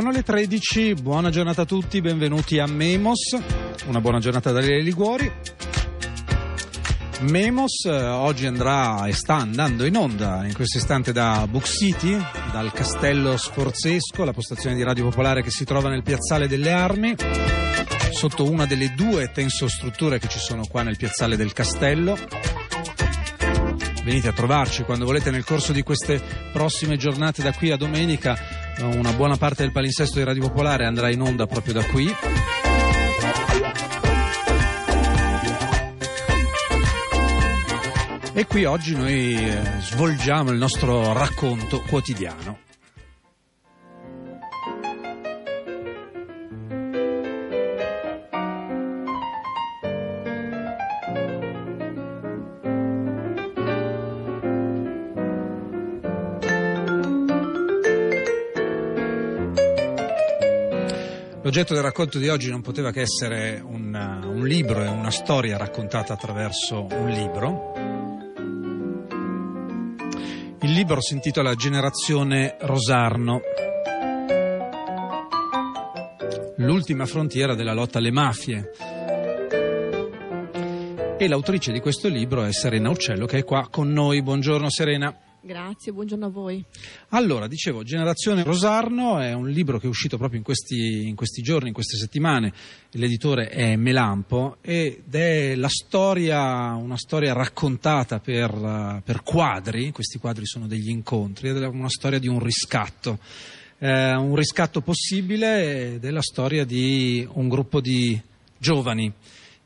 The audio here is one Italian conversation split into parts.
Sono le 13, buona giornata a tutti, benvenuti a Memos, una buona giornata da Lele Liguori. Memos eh, oggi andrà e sta andando in onda in questo istante da Book City, dal Castello Sforzesco, la postazione di Radio Popolare che si trova nel Piazzale delle Armi, sotto una delle due tensostrutture che ci sono qua nel Piazzale del Castello. Venite a trovarci quando volete nel corso di queste prossime giornate da qui a domenica. Una buona parte del palinsesto di Radio Popolare andrà in onda proprio da qui. E qui oggi noi eh, svolgiamo il nostro racconto quotidiano. L'oggetto del racconto di oggi non poteva che essere un, un libro e una storia raccontata attraverso un libro. Il libro si intitola Generazione Rosarno. L'ultima frontiera della lotta alle mafie. E l'autrice di questo libro è Serena Uccello che è qua con noi. Buongiorno Serena. Grazie, buongiorno a voi. Allora, dicevo, Generazione Rosarno è un libro che è uscito proprio in questi, in questi giorni, in queste settimane. L'editore è Melampo ed è la storia, una storia raccontata per, per quadri. Questi quadri sono degli incontri, ed è una storia di un riscatto. Eh, un riscatto possibile ed è la storia di un gruppo di giovani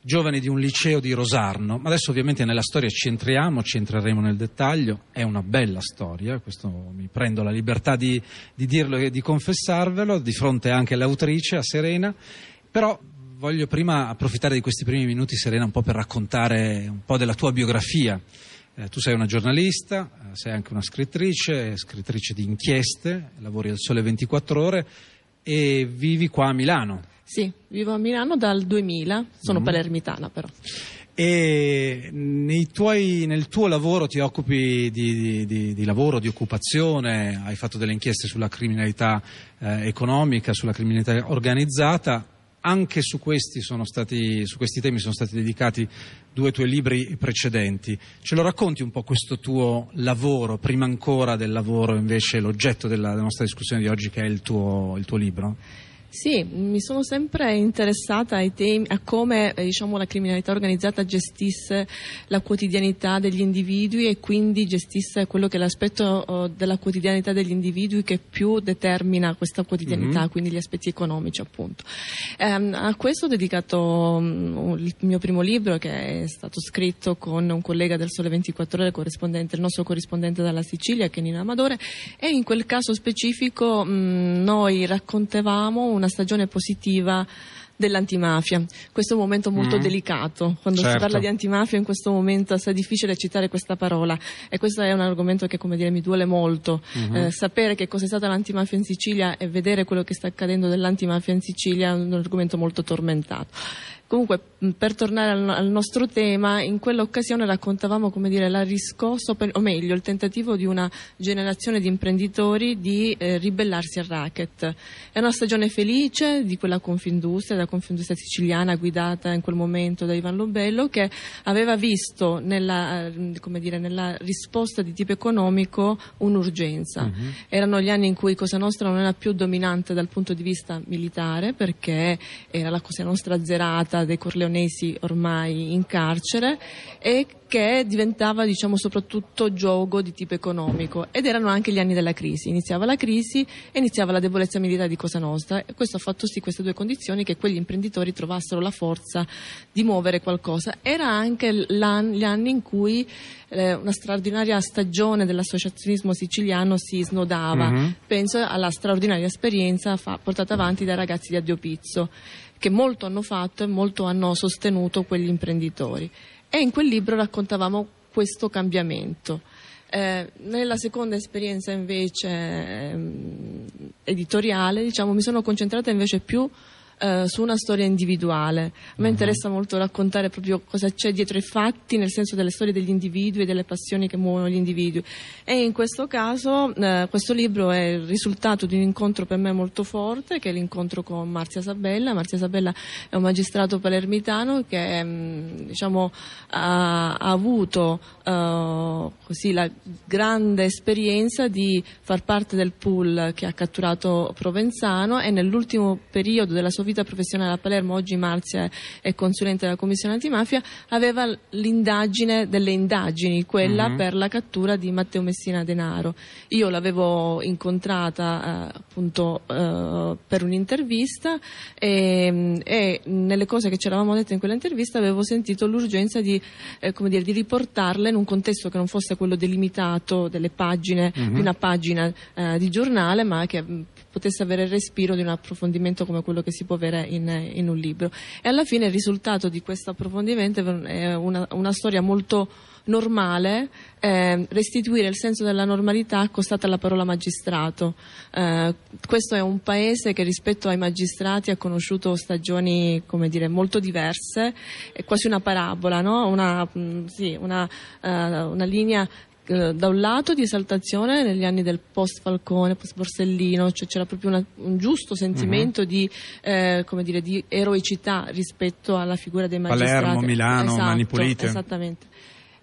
giovani di un liceo di Rosarno, ma adesso ovviamente nella storia ci entriamo, ci entreremo nel dettaglio, è una bella storia, questo mi prendo la libertà di, di dirlo e di confessarvelo, di fronte anche all'autrice, a Serena, però voglio prima approfittare di questi primi minuti, Serena, un po' per raccontare un po' della tua biografia. Eh, tu sei una giornalista, eh, sei anche una scrittrice, scrittrice di inchieste, lavori al Sole 24 ore e vivi qua a Milano. Sì, vivo a Milano dal 2000, sono mm. palermitana però. E tuoi, nel tuo lavoro ti occupi di, di, di, lavoro, di occupazione, hai fatto delle inchieste sulla criminalità eh, economica, sulla criminalità organizzata, anche su questi, stati, su questi, temi sono stati dedicati due tuoi libri precedenti. Ce lo racconti un po' questo tuo lavoro, prima ancora del lavoro invece l'oggetto della, della nostra discussione di oggi che è il tuo, il tuo libro? Sì, mi sono sempre interessata ai temi, a come eh, diciamo, la criminalità organizzata gestisse la quotidianità degli individui e quindi gestisse quello che è l'aspetto oh, della quotidianità degli individui che più determina questa quotidianità, mm-hmm. quindi gli aspetti economici appunto. Ehm, a questo ho dedicato um, il mio primo libro che è stato scritto con un collega del Sole 24 Ore, il nostro corrispondente dalla Sicilia, che è Nino Amadore, e in quel caso specifico mh, noi raccontavamo una stagione positiva dell'antimafia. Questo è un momento molto mm. delicato. Quando certo. si parla di antimafia in questo momento è difficile citare questa parola e questo è un argomento che come dire, mi duole molto. Mm-hmm. Eh, sapere che cosa è stata l'antimafia in Sicilia e vedere quello che sta accadendo dell'antimafia in Sicilia è un argomento molto tormentato. Comunque, per tornare al, al, nostro tema, in quell'occasione raccontavamo come dire, la riscossa, o meglio, il tentativo di una generazione di imprenditori di eh, ribellarsi al racket. È una stagione felice di quella Confindustria, la Confindustria siciliana guidata in quel momento da Ivan Lobello, che aveva visto nella, eh, dire, nella risposta di tipo economico un'urgenza. Uh-huh. Erano gli anni in cui Cosa Nostra non era più dominante dal punto di vista militare, perché era la Cosa Nostra azzerata dei corleonesi ormai in carcere e che diventava diciamo, soprattutto gioco di tipo economico ed erano anche gli anni della crisi. Iniziava la crisi e iniziava la debolezza militare di Cosa Nostra e questo ha fatto sì queste due condizioni che quegli imprenditori trovassero la forza di muovere qualcosa. Era anche gli anni in cui eh, una straordinaria stagione dell'associazionismo siciliano si snodava. Mm-hmm. Penso alla straordinaria esperienza fa- portata avanti dai ragazzi di Addio Pizzo che molto hanno fatto e molto hanno sostenuto quegli imprenditori. E in quel libro raccontavamo questo cambiamento. Eh, nella seconda esperienza invece eh, editoriale diciamo, mi sono concentrata invece più eh, su una storia individuale. A me uh-huh. interessa molto raccontare proprio cosa c'è dietro i fatti, nel senso delle storie degli individui e delle passioni che muovono gli individui. E in questo caso eh, questo libro è il risultato di un incontro per me molto forte, che è l'incontro con Marzia Sabella. Marzia Sabella è un magistrato palermitano che mh, mm, diciamo, ha, ha, avuto uh, così, la grande esperienza di far parte del pool che ha catturato Provenzano e nell'ultimo periodo della sua vita professionale a Palermo, oggi Marzia è consulente della Commissione antimafia, aveva l'indagine delle indagini, quella uh-huh. per la cattura di Matteo Messina Denaro. Io l'avevo incontrata eh, appunto eh, per un'intervista e, e, nelle cose che ci eravamo dette in quell'intervista avevo sentito l'urgenza di, eh, dire, di, riportarle in un contesto che non fosse quello delimitato delle pagine, uh-huh. di una pagina eh, di giornale, ma che potesse avere il respiro di un approfondimento come quello che si può avere in, in un libro. E alla fine il risultato di questo approfondimento è una, una storia molto normale, eh, restituire il senso della normalità accostata alla parola magistrato. Eh, questo è un paese che rispetto ai magistrati ha conosciuto stagioni dire, molto diverse, è quasi una parabola, no? una, mm, sì, una, uh, una linea eh, da un lato di esaltazione negli anni del post Falcone, post Borsellino, cioè c'era proprio una, un giusto sentimento uh-huh. di, eh, dire, di, eroicità rispetto alla figura dei magistrati. Palermo, Milano, esatto, Mani Pulite. Esattamente.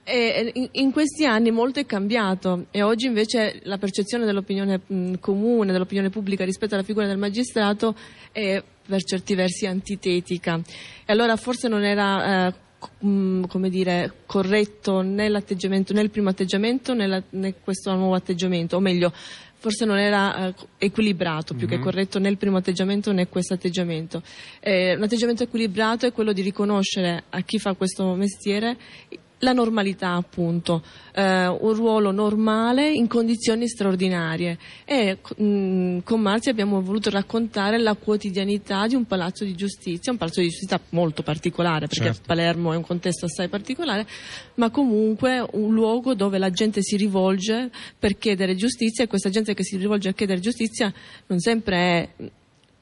E in, questi anni molto è cambiato e oggi invece la percezione dell'opinione mh, comune, dell'opinione pubblica rispetto alla figura del magistrato è per certi versi antitetica. E allora forse non era eh, Mm, come dire, corretto né, né il primo atteggiamento né, la, né, questo nuovo atteggiamento, o meglio, forse non era eh, equilibrato più mm-hmm. che mhm. corretto né il primo atteggiamento né questo atteggiamento. Eh, un atteggiamento equilibrato è quello di riconoscere a chi fa questo mestiere la normalità appunto, eh, un ruolo normale in condizioni straordinarie e mh, mm, con Marzi abbiamo voluto raccontare la quotidianità di un palazzo di giustizia, un palazzo di giustizia molto particolare perché certo. Palermo è un contesto assai particolare, ma comunque un luogo dove la gente si rivolge per chiedere giustizia e questa gente che si rivolge a chiedere giustizia non sempre è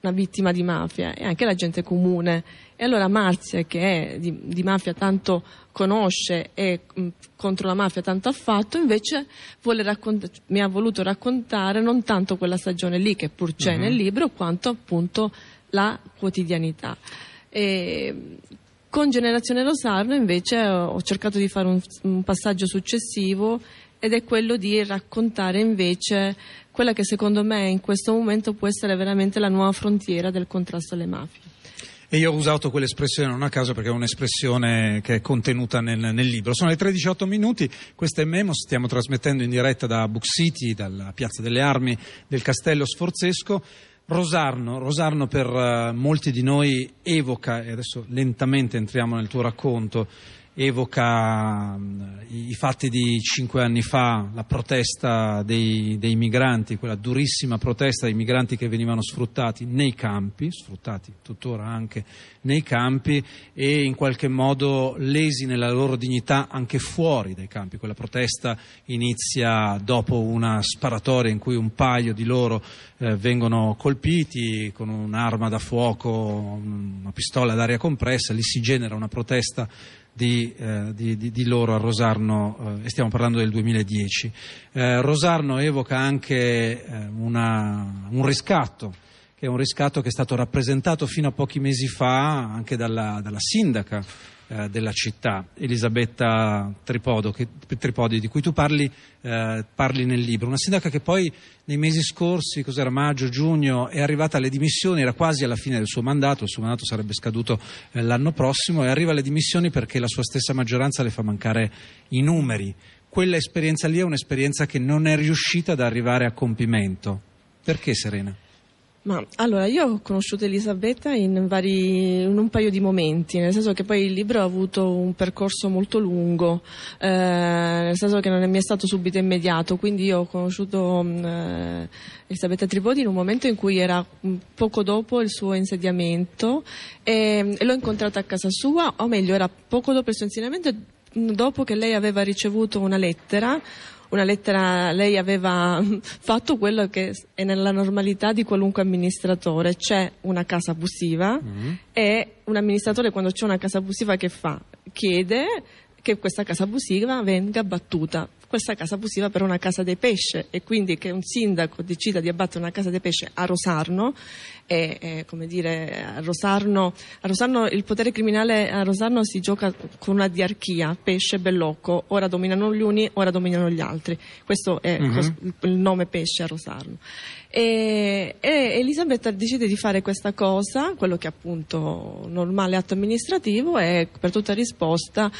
una vittima di mafia, è anche la gente comune. E allora Marzia, che è di, di mafia tanto conosce e mh, contro la mafia tanto ha fatto, invece raccont- mi ha voluto raccontare non tanto quella stagione lì, che pur c'è uh-huh. nel libro, quanto appunto la quotidianità. E, con Generazione Rosarno invece ho cercato di fare un, un passaggio successivo ed è quello di raccontare invece quella che secondo me in questo momento può essere veramente la nuova frontiera del contrasto alle mafie. E io ho usato quell'espressione non a caso perché è un'espressione che è contenuta nel, nel libro. Sono le 13.08 minuti, questo è Memo, stiamo trasmettendo in diretta da Book City, dalla Piazza delle Armi del Castello Sforzesco. Rosarno, Rosarno per uh, molti di noi evoca, e adesso lentamente entriamo nel tuo racconto, evoca mm, i fatti di cinque anni fa, la protesta dei, dei, migranti, quella durissima protesta dei migranti che venivano sfruttati nei campi, sfruttati tuttora anche nei campi e in qualche modo lesi nella loro dignità anche fuori dai campi. Quella protesta inizia dopo una sparatoria in cui un paio di loro eh, vengono colpiti con un'arma da fuoco, una pistola ad aria compressa, lì si genera una protesta di, eh, di, di, di, loro a Rosarno, eh, stiamo parlando del 2010. Eh, Rosarno evoca anche eh, una, un riscatto, che è un riscatto che è stato rappresentato fino a pochi mesi fa anche dalla, dalla sindaca eh, della città, Elisabetta Tripodo, che, Tripodi, di cui tu parli, eh, parli, nel libro. Una sindaca che poi nei mesi scorsi, cos'era maggio, giugno, è arrivata alle dimissioni, era quasi alla fine del suo mandato, il suo mandato sarebbe scaduto eh, l'anno prossimo, e arriva alle dimissioni perché la sua stessa maggioranza le fa mancare i numeri. Quella esperienza lì è un'esperienza che non è riuscita ad arrivare a compimento. Perché Serena? Ma allora, io ho conosciuto Elisabetta in, vari, in, un paio di momenti, nel senso che poi il libro ha avuto un percorso molto lungo, eh, nel senso che non è è stato subito immediato, quindi io ho conosciuto mm, eh, Elisabetta Tripodi in un momento in cui era poco dopo il suo insediamento e, e l'ho incontrata a casa sua, o meglio, era poco dopo il suo insediamento, dopo che lei aveva ricevuto una lettera una lettera, lei aveva fatto quello che è nella normalità di qualunque amministratore, c'è una casa abusiva mm-hmm. e un amministratore quando c'è una casa abusiva che fa? Chiede che questa casa abusiva venga battuta. Questa casa abusiva però è una casa dei pesce e quindi che un sindaco decida di abbattere una casa dei pesce a Rosarno e, e come dire, a Rosarno, a Rosarno, il potere criminale a Rosarno si gioca con una diarchia, pesce e bellocco, ora dominano gli uni, ora dominano gli altri. Questo è uh-huh. il nome pesce a Rosarno. E, e Elisabetta decide di fare questa cosa, quello che è appunto normale atto amministrativo e per tutta risposta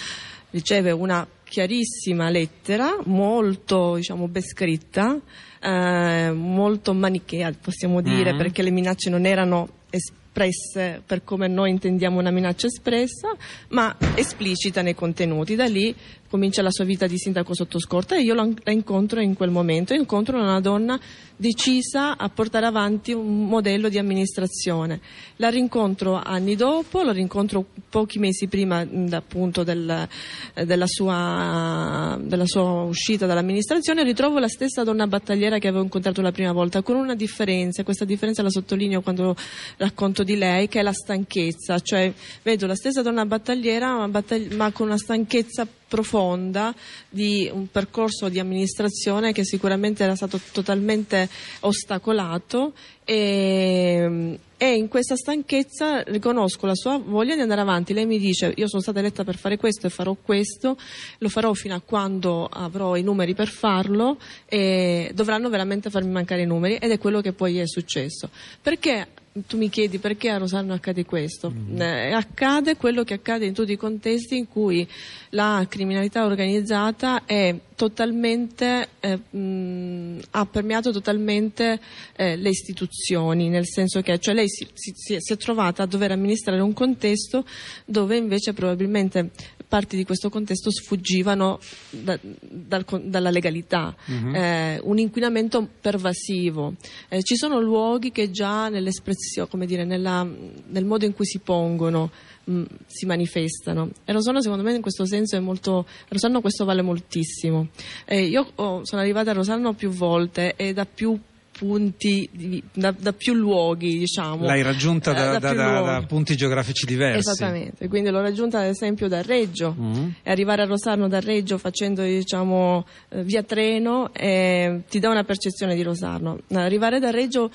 riceve una chiarissima lettera, molto diciamo, ben scritta, eh, molto manichea possiamo dire, mm-hmm. perché le minacce non erano espresse per come noi intendiamo una minaccia espressa, ma esplicita nei contenuti. Da lì comincia la sua vita di sindaco sotto scorta e io la incontro in quel momento. Incontro una donna decisa a portare avanti un modello di amministrazione. La rincontro anni dopo, la rincontro pochi mesi prima appunto del, della, sua, della, sua, uscita dall'amministrazione, ritrovo la stessa donna battagliera che avevo incontrato la prima volta, con una differenza, questa differenza la sottolineo quando racconto di lei, che è la stanchezza, cioè vedo la stessa donna battagliera ma, battagli- ma con una stanchezza profonda di un percorso di amministrazione che sicuramente era stato totalmente ostacolato e, e, in questa stanchezza riconosco la sua voglia di andare avanti. Lei mi dice io sono stata eletta per fare questo e farò questo, lo farò fino a quando avrò i numeri per farlo e dovranno veramente farmi mancare i numeri ed è quello che poi è successo. Perché tu mi chiedi perché a Rosarno accade questo. Mm-hmm. Eh, accade quello che accade in tutti i contesti in cui la criminalità organizzata è totalmente, eh, mh, ha permeato totalmente eh, le istituzioni, nel senso che cioè lei si, si, si, è trovata a dover amministrare un contesto dove invece probabilmente parti di questo contesto sfuggivano da, dal, dalla legalità, uh-huh. eh, un inquinamento pervasivo. Eh, ci sono luoghi che già nell'espressione, come dire, nella, nel modo in cui si pongono mh, mm, si manifestano. E Rosanna secondo me in questo senso è molto, Rosanna questo vale moltissimo. Eh, io oh, sono arrivata a Rosanna più volte e da più punti, da, da, più luoghi, diciamo. L'hai raggiunta da, eh, da, da, punti geografici diversi. Esattamente, quindi l'ho raggiunta ad esempio da Reggio mm-hmm. e arrivare a Rosarno da Reggio facendo diciamo eh, via treno eh, ti dà una percezione di Rosarno. Arrivare da Reggio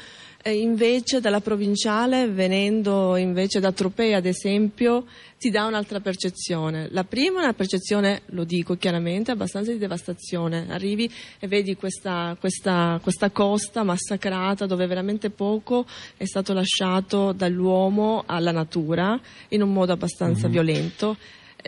invece dalla provinciale, venendo invece da Tropea ad esempio, ti dà un'altra percezione. La prima è una percezione, lo dico chiaramente, abbastanza di devastazione. Arrivi e vedi questa, questa, questa costa massacrata dove veramente poco è stato lasciato dall'uomo alla natura in un modo abbastanza mm-hmm. violento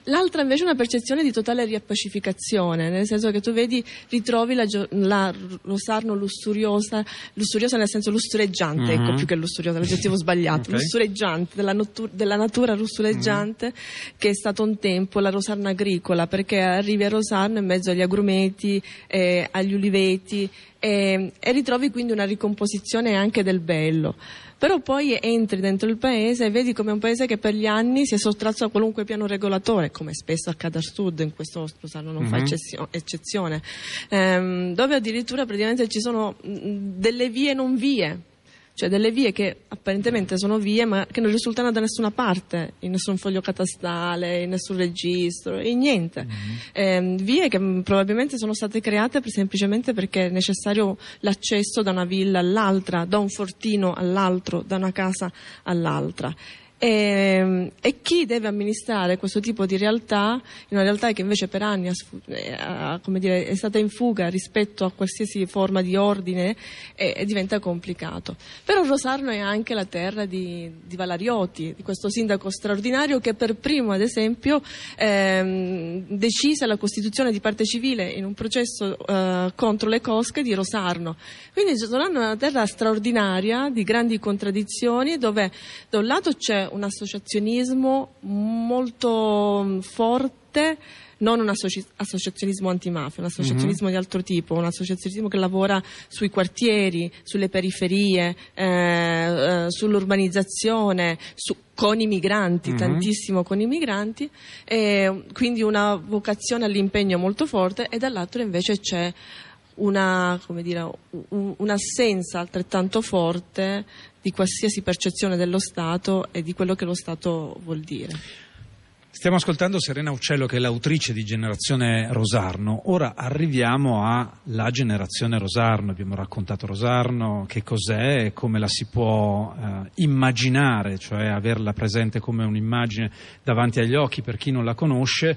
L'altra invece è una percezione di totale riappacificazione, nel senso che tu vedi, ritrovi la, la Rosarno lussuriosa, lussuriosa nel senso lussureggiante, mm-hmm. ecco più che lussuriosa, l'aggettivo sbagliato, okay. lussureggiante, della, notu- della natura lussureggiante mm-hmm. che è stato un tempo la Rosarno agricola, perché arrivi a Rosarno in mezzo agli agrumeti, eh, agli uliveti e, e ritrovi quindi una ricomposizione anche del bello però poi entri dentro il paese e vedi come è un paese che per gli anni si è sottratto a qualunque piano regolatore, come spesso accade al sud, in questo Sposano non mm-hmm. fa mhm. eccezione, ehm, dove addirittura praticamente ci sono delle vie non vie cioè delle vie che apparentemente sono vie ma che non risultano da nessuna parte, in nessun foglio catastale, in nessun registro, in niente. Mm-hmm. Eh, vie che probabilmente sono state create per, semplicemente perché è necessario l'accesso da una villa all'altra, da un fortino all'altro, da una casa all'altra. E, ehm, e, chi deve amministrare questo tipo di realtà, una realtà che invece per anni ha, eh, dire, è stata in fuga rispetto a qualsiasi forma di ordine, e, e diventa complicato. Però Rosarno è anche la terra di, di, Valarioti, di questo sindaco straordinario che per primo, ad esempio, ehm, decise la costituzione di parte civile in un processo eh, contro le cosche di Rosarno. Quindi Rosarno è una terra straordinaria, di grandi contraddizioni, dove da un lato c'è un associazionismo molto forte non un associ- associazionismo antimafia, un associazionismo mm-hmm. di altro tipo, un associazionismo che lavora sui quartieri, sulle periferie, eh, eh, sull'urbanizzazione, su, con i migranti, mm-hmm. tantissimo con i migranti, quindi una vocazione all'impegno molto forte e dall'altro invece c'è una, dire, un, un'assenza altrettanto forte di qualsiasi percezione dello Stato e di quello che lo Stato vuol dire. Stiamo ascoltando Serena Uccello che è l'autrice di Generazione Rosarno. Ora arriviamo alla generazione Rosarno. Abbiamo raccontato Rosarno, che cos'è, come la si può eh, immaginare, cioè averla presente come un'immagine davanti agli occhi per chi non la conosce.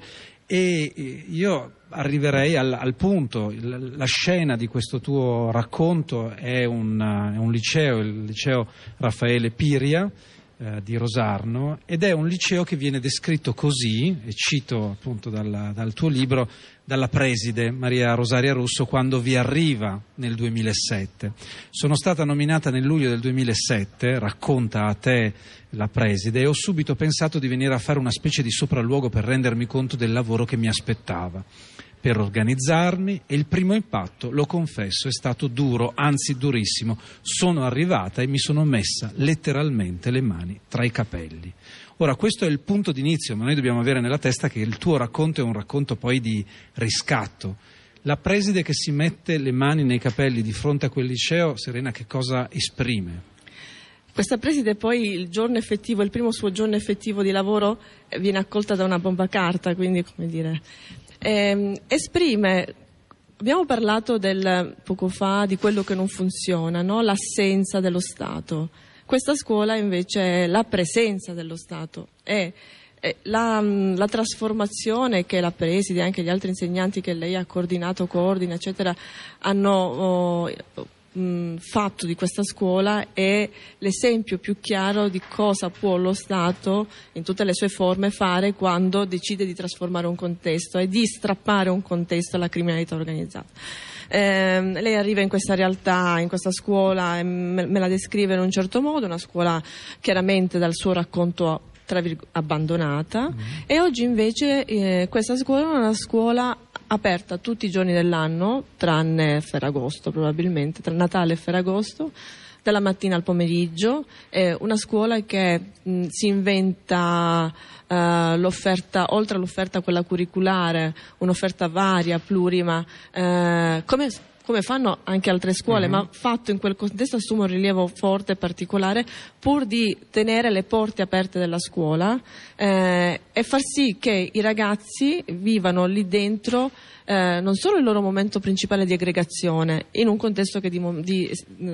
E io arriverei al, al punto, la scena di questo tuo racconto è un, è un liceo, il liceo Raffaele Piria eh, di Rosarno ed è un liceo che viene descritto così, e cito appunto dal, dal tuo libro, dalla preside Maria Rosaria Russo quando vi arriva nel 2007. Sono stata nominata nel luglio del 2007, racconta a te la preside, e ho subito pensato di venire a fare una specie di sopralluogo per rendermi conto del lavoro che mi aspettava per organizzarmi e il primo impatto, lo confesso, è stato duro, anzi durissimo. Sono arrivata e mi sono messa letteralmente le mani tra i capelli. Ora, questo è il punto d'inizio, ma noi dobbiamo avere nella testa che il tuo racconto è un racconto poi di riscatto. La preside che si mette le mani nei capelli di fronte a quel liceo, Serena, che cosa esprime? Questa preside poi il giorno effettivo, il primo suo giorno effettivo di lavoro viene accolta da una bomba carta, quindi come dire, eh, esprime Abbiamo parlato del, poco fa di quello che non funziona, no? l'assenza dello Stato. Questa scuola invece è la presenza dello Stato, è, la, la, trasformazione che la preside e anche gli altri insegnanti che lei ha coordinato, coordina, eccetera, hanno oh, mh, fatto di questa scuola è l'esempio più chiaro di cosa può lo Stato, in tutte le sue forme, fare quando decide di trasformare un contesto e di strappare un contesto alla criminalità organizzata. Eh, lei arriva in questa realtà, in questa scuola, e me, me la descrive in un certo modo, una scuola chiaramente dal suo racconto abbandonata mm. e oggi invece eh, questa scuola è una scuola aperta tutti i giorni dell'anno, tranne Ferragosto probabilmente, tra Natale e Ferragosto, dalla mattina al pomeriggio, è una scuola che mh, si inventa uh, l'offerta, oltre all'offerta quella curriculare, un'offerta varia, plurima, uh, come come fanno anche altre scuole, uh-huh. ma fatto in quel contesto assume un rilievo forte e particolare pur di tenere le porte aperte della scuola eh, e far sì che i ragazzi vivano lì dentro eh, non solo il loro momento principale di aggregazione, in un contesto che di, di,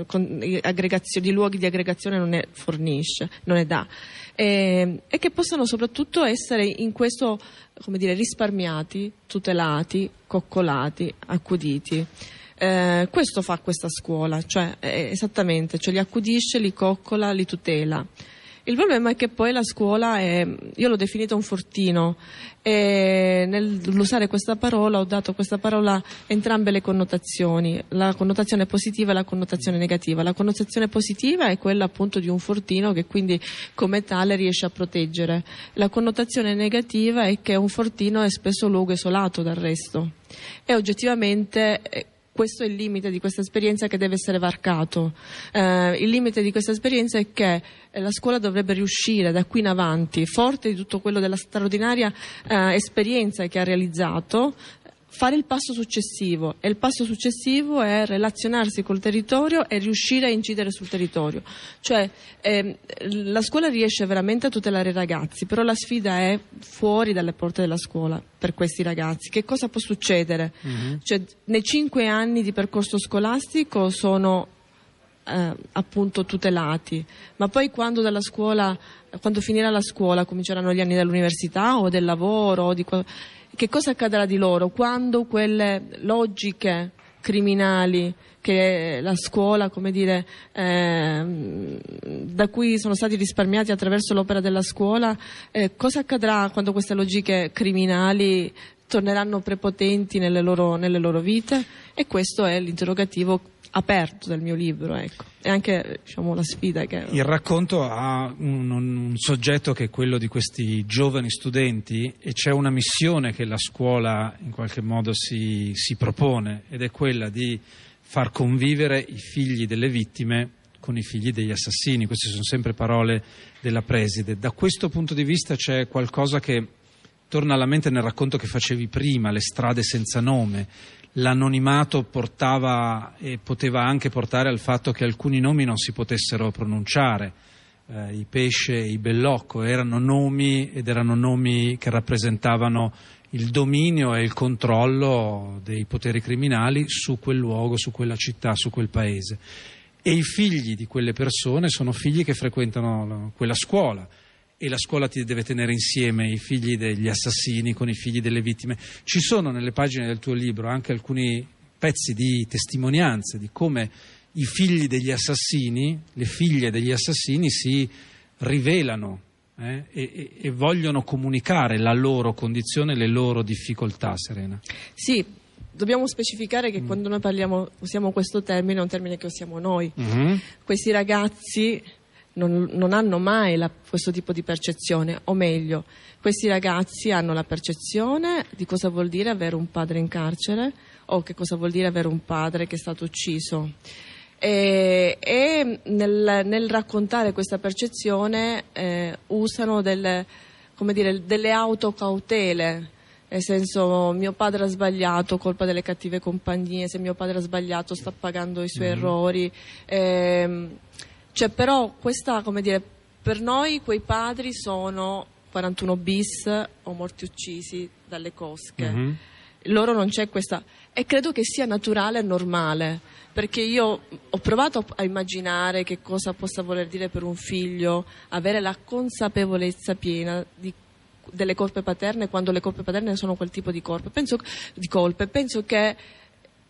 con, di luoghi di aggregazione non ne fornisce, non ne dà, e, e che possano soprattutto essere in questo come dire, risparmiati, tutelati, coccolati, accuditi. Eh, questo fa questa scuola, cioè eh, esattamente, cioè li accudisce, li coccola, li tutela. Il problema è che poi la scuola è, io l'ho definita un fortino e nell'usare questa parola ho dato a questa parola entrambe le connotazioni, la connotazione positiva e la connotazione negativa. La connotazione positiva è quella appunto di un fortino che quindi come tale riesce a proteggere. La connotazione negativa è che un fortino è spesso luogo isolato dal resto e oggettivamente eh, questo è il limite di questa esperienza che deve essere varcato. Eh, il limite di questa esperienza è che la scuola dovrebbe riuscire da qui in avanti, forte di tutto quello della straordinaria eh, esperienza che ha realizzato, fare il passo successivo e il passo successivo è relazionarsi col territorio e riuscire a incidere sul territorio. Cioè ehm, la scuola riesce veramente a tutelare i ragazzi, però la sfida è fuori dalle porte della scuola per questi ragazzi. Che cosa può succedere? Mm-hmm. Cioè, nei cinque anni di percorso scolastico sono eh, appunto tutelati, ma poi quando, scuola, quando finirà la scuola cominceranno gli anni dell'università o del lavoro o di che cosa accadrà di loro quando quelle logiche criminali che la scuola, come dire, eh, da cui sono stati risparmiati attraverso l'opera della scuola, eh, cosa accadrà quando queste logiche criminali torneranno prepotenti nelle loro, nelle loro vite? E questo è l'interrogativo aperto del mio libro, ecco. E anche diciamo, la sfida che... Il racconto ha un, un, soggetto che è quello di questi giovani studenti e c'è una missione che la scuola in qualche modo si, si propone ed è quella di far convivere i figli delle vittime con i figli degli assassini. Queste sono sempre parole della preside. Da questo punto di vista c'è qualcosa che torna alla mente nel racconto che facevi prima, le strade senza nome. L'anonimato portava e poteva anche portare al fatto che alcuni nomi non si potessero pronunciare. Eh, I pesce e i bellocco erano nomi ed erano nomi che rappresentavano il dominio e il controllo dei poteri criminali su quel luogo, su quella città, su quel paese e i figli di quelle persone sono figli che frequentano quella scuola e la scuola ti deve tenere insieme i figli degli assassini con i figli delle vittime. Ci sono nelle pagine del tuo libro anche alcuni pezzi di testimonianze di come i figli degli assassini, le figlie degli assassini si rivelano eh, e, e, vogliono comunicare la loro condizione, le loro difficoltà, Serena. Sì, dobbiamo specificare che mm. quando noi parliamo, usiamo questo termine, è un termine che usiamo noi. Mm-hmm. Questi ragazzi non, non hanno mai la, questo tipo di percezione, o meglio, questi ragazzi hanno la percezione di cosa vuol dire avere un padre in carcere o che cosa vuol dire avere un padre che è stato ucciso. E, e nel, nel, raccontare questa percezione eh, usano delle, dire, delle autocautele nel senso mio padre ha sbagliato, colpa delle cattive compagnie, se mio padre ha sbagliato sta pagando i suoi mm-hmm. errori. Eh, cioè, però questa, come dire, per noi quei padri sono 41 bis o morti uccisi dalle cosche. Mm-hmm. Loro non c'è questa e credo che sia naturale e normale perché io ho provato a immaginare che cosa possa voler dire per un figlio avere la consapevolezza piena di delle colpe paterne quando le colpe paterne sono quel tipo di, colpe. Penso, di colpe. Penso che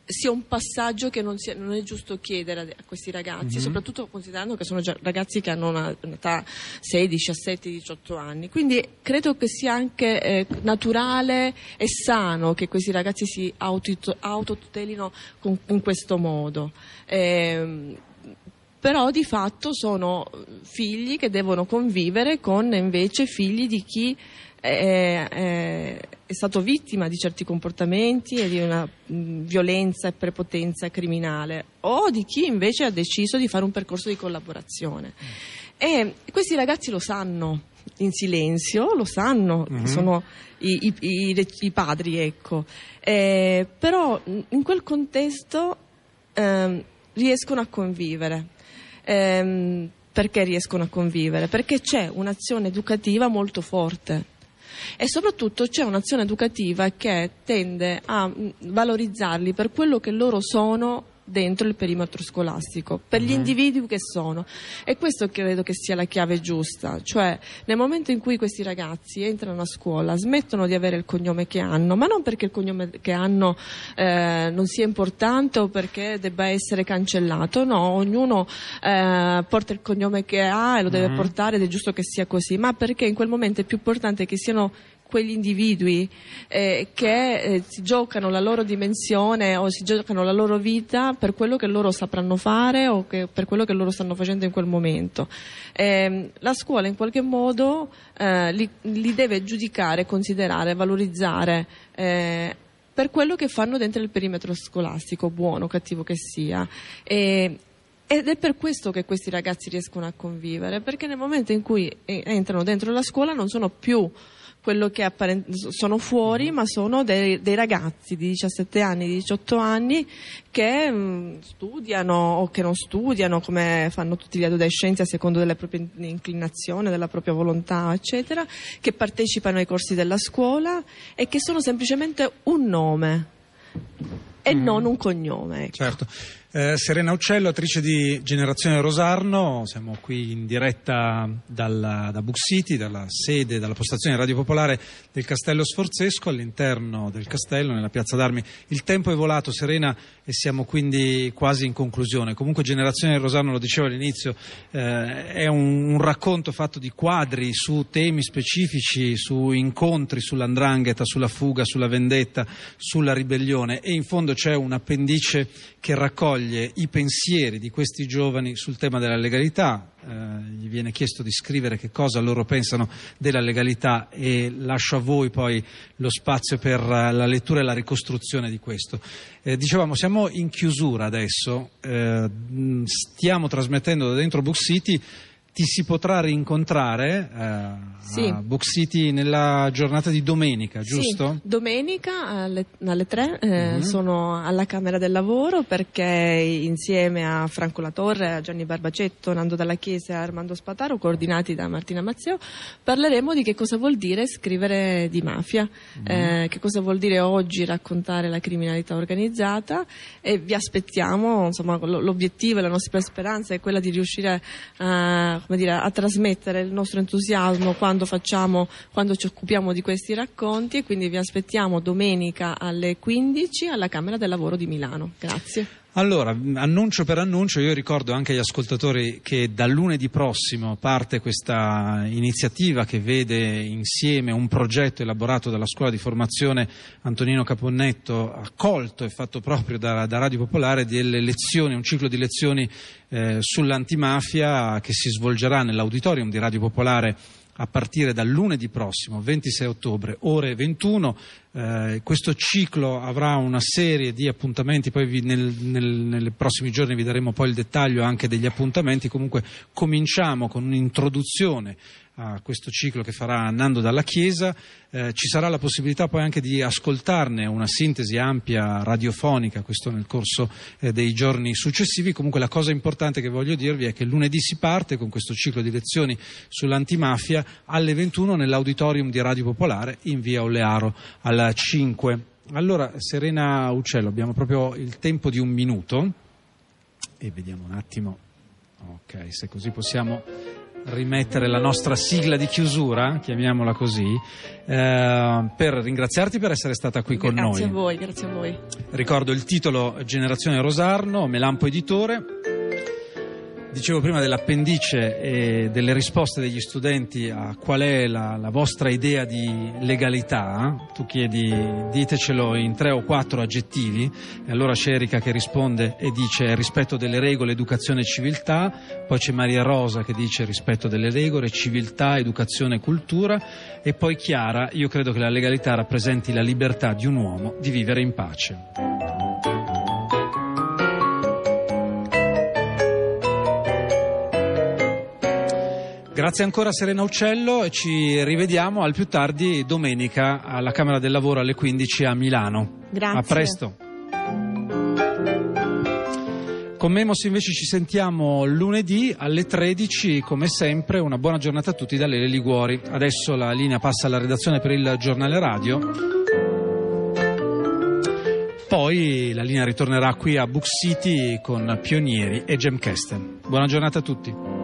sia un passaggio che non, sia, non, è giusto chiedere a questi ragazzi, mm-hmm. soprattutto considerando che sono ragazzi che hanno una, un'età 6, 17, 18 anni. Quindi credo che sia anche eh, naturale e sano che questi ragazzi si autotutelino con, in questo modo. Eh, però di fatto sono figli che devono convivere con invece figli di chi è, è, stato vittima di certi comportamenti e di una mh, violenza e prepotenza criminale o di chi invece ha deciso di fare un percorso di collaborazione. E questi ragazzi lo sanno in silenzio, lo sanno, mm-hmm. sono i, i, i, i, padri, ecco. Eh, però in quel contesto eh, riescono a convivere. Eh, perché riescono a convivere? Perché c'è un'azione educativa molto forte e soprattutto c'è un'azione educativa che tende a mm, valorizzarli per quello che loro sono dentro il perimetro scolastico, per gli mhm. individui che sono. E questo credo che sia la chiave giusta, cioè nel momento in cui questi ragazzi entrano a scuola, smettono di avere il cognome che hanno, ma non perché il cognome che hanno eh, non sia importante o perché debba essere cancellato, no, ognuno eh, porta il cognome che ha e lo deve mm-hmm. portare ed è giusto che sia così, ma perché in quel momento è più importante che siano quegli individui eh, che eh, si giocano la loro dimensione o si giocano la loro vita per quello che loro sapranno fare o che, per quello che loro stanno facendo in quel momento. Eh, la scuola in qualche modo eh, li, li, deve giudicare, considerare, valorizzare eh, per quello che fanno dentro il perimetro scolastico, buono o cattivo che sia. E, ed è per questo che questi ragazzi riescono a convivere, perché nel momento in cui eh, entrano dentro la scuola non sono più quello che apparent- sono fuori, ma sono dei, dei, ragazzi di 17 anni, di 18 anni che mh, mm, studiano o che non studiano, come fanno tutti gli adolescenti a secondo delle proprie inclinazioni, della propria volontà, eccetera, che partecipano ai corsi della scuola e che sono semplicemente un nome e mm. non un cognome. Ecco. Certo. Eh, Serena Uccello, attrice di Generazione Rosarno, siamo qui in diretta dalla, da Book City, dalla sede, dalla postazione Radio Popolare del Castello Sforzesco, all'interno del castello, nella piazza d'armi. Il tempo è volato, Serena, e siamo quindi quasi in conclusione. Comunque Generazione Rosarno, lo dicevo all'inizio, eh, è un, un, racconto fatto di quadri su temi specifici, su incontri sull'andrangheta, sulla fuga, sulla vendetta, sulla ribellione e in fondo c'è un appendice che raccoglie raccoglie i pensieri di questi giovani sul tema della legalità, eh, gli viene chiesto di scrivere che cosa loro pensano della legalità e lascio a voi poi lo spazio per la lettura e la ricostruzione di questo. Eh, dicevamo, siamo in chiusura adesso, eh, stiamo trasmettendo da dentro Book City ti si potrà rincontrare eh, sì. a Book City nella giornata di domenica, giusto? Sì, domenica alle, alle 3 eh, mm-hmm. sono alla Camera del Lavoro perché insieme a Franco Latorre, a Gianni Barbacetto, Nando Dalla Chiesa e Armando Spataro, coordinati da Martina Mazzeo, parleremo di che cosa vuol dire scrivere di mafia, mm-hmm. eh, che cosa vuol dire oggi raccontare la criminalità organizzata e vi aspettiamo, insomma l'obiettivo e la nostra speranza è quella di riuscire a dire, a trasmettere il nostro entusiasmo quando, facciamo, quando ci occupiamo di questi racconti e quindi vi aspettiamo domenica alle 15 alla Camera del Lavoro di Milano. Grazie. Allora, annuncio per annuncio, io ricordo anche agli ascoltatori che dal lunedì prossimo parte questa iniziativa che vede insieme un progetto elaborato dalla scuola di formazione Antonino Caponnetto, accolto e fatto proprio da, da Radio Popolare, delle lezioni, un ciclo di lezioni eh, sull'antimafia che si svolgerà nell'auditorium di Radio Popolare a partire dal lunedì prossimo, 26 ottobre, ore 21. Eh, questo ciclo avrà una serie di appuntamenti, poi vi, nel, nel, nei prossimi giorni vi daremo poi il dettaglio anche degli appuntamenti. Comunque cominciamo con un'introduzione a questo ciclo che farà Nando dalla Chiesa. Eh, ci sarà la possibilità poi anche di ascoltarne una sintesi ampia radiofonica, questo nel corso eh, dei giorni successivi. Comunque la cosa importante che voglio dirvi è che lunedì si parte con questo ciclo di lezioni sull'antimafia alle 21 nell'auditorium di Radio Popolare in via Olearo alla 5. Allora, Serena Uccello, abbiamo proprio il tempo di un minuto e vediamo un attimo. Ok, se così possiamo rimettere la nostra sigla di chiusura, chiamiamola così, eh, per ringraziarti per essere stata qui con grazie noi. Grazie a voi, grazie a voi. Ricordo il titolo Generazione Rosarno, Melampo Editore. Dicevo prima dell'appendice e delle risposte degli studenti a qual è la, la, vostra idea di legalità. Tu chiedi, ditecelo in tre o quattro aggettivi, e allora c'è Erika che risponde e dice rispetto delle regole, educazione e civiltà, poi c'è Maria Rosa che dice rispetto delle regole, civiltà, educazione e cultura, e poi Chiara, io credo che la legalità rappresenti la libertà di un uomo di vivere in pace. Grazie ancora Serena Uccello e ci rivediamo al più tardi domenica alla Camera del Lavoro alle 15 a Milano. Grazie. A presto. Con Memos invece ci sentiamo lunedì alle 13, come sempre. Una buona giornata a tutti da Lele Liguori. Adesso la linea passa alla redazione per il giornale radio. Poi la linea ritornerà qui a Book City con Pionieri e Gemcasten. Buona giornata a tutti.